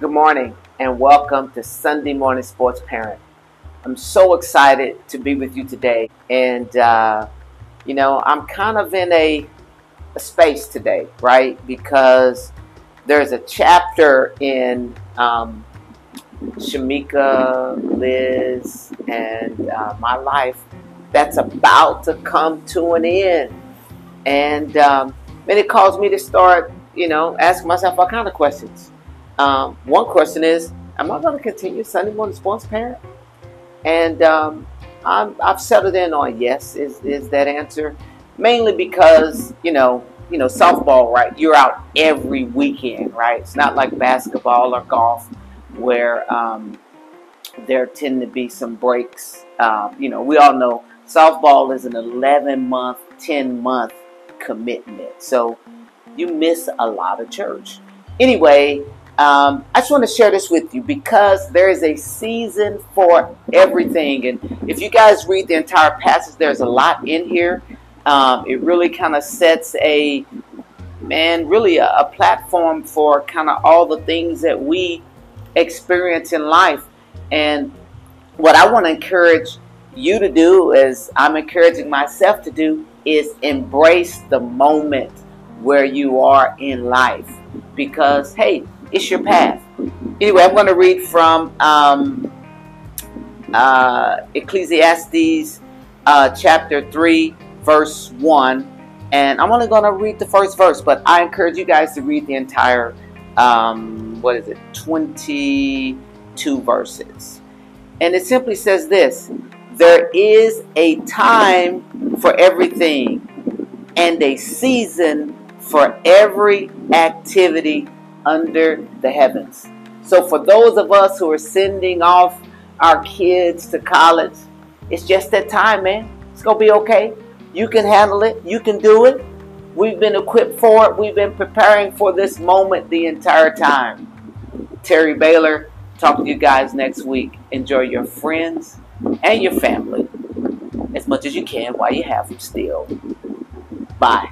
Good morning and welcome to Sunday Morning Sports Parent. I'm so excited to be with you today. And, uh, you know, I'm kind of in a, a space today, right? Because there's a chapter in um, Shamika, Liz, and uh, my life that's about to come to an end. And um, then it caused me to start, you know, asking myself all kind of questions um, one question is, am I going to continue Sunday morning sports parent? And um, i have settled in on yes. Is is that answer? Mainly because you know, you know, softball, right? You're out every weekend, right? It's not like basketball or golf, where um, there tend to be some breaks. Uh, you know, we all know softball is an 11 month, 10 month commitment, so you miss a lot of church. Anyway, um, I just want to share this with you because there is a season for everything. And if you guys read the entire passage, there's a lot in here. Um, it really kind of sets a, man, really a, a platform for kind of all the things that we experience in life. And what I want to encourage you to do, as I'm encouraging myself to do, is embrace the moment where you are in life. Because, hey, it's your path. Anyway, I'm going to read from um, uh, Ecclesiastes uh, chapter 3, verse 1. And I'm only going to read the first verse, but I encourage you guys to read the entire, um, what is it, 22 verses. And it simply says this There is a time for everything and a season for every activity under the heavens. So, for those of us who are sending off our kids to college, it's just that time, man. It's going to be okay. You can handle it, you can do it. We've been equipped for it, we've been preparing for this moment the entire time. Terry Baylor, talk to you guys next week. Enjoy your friends and your family as much as you can while you have them still. Bye.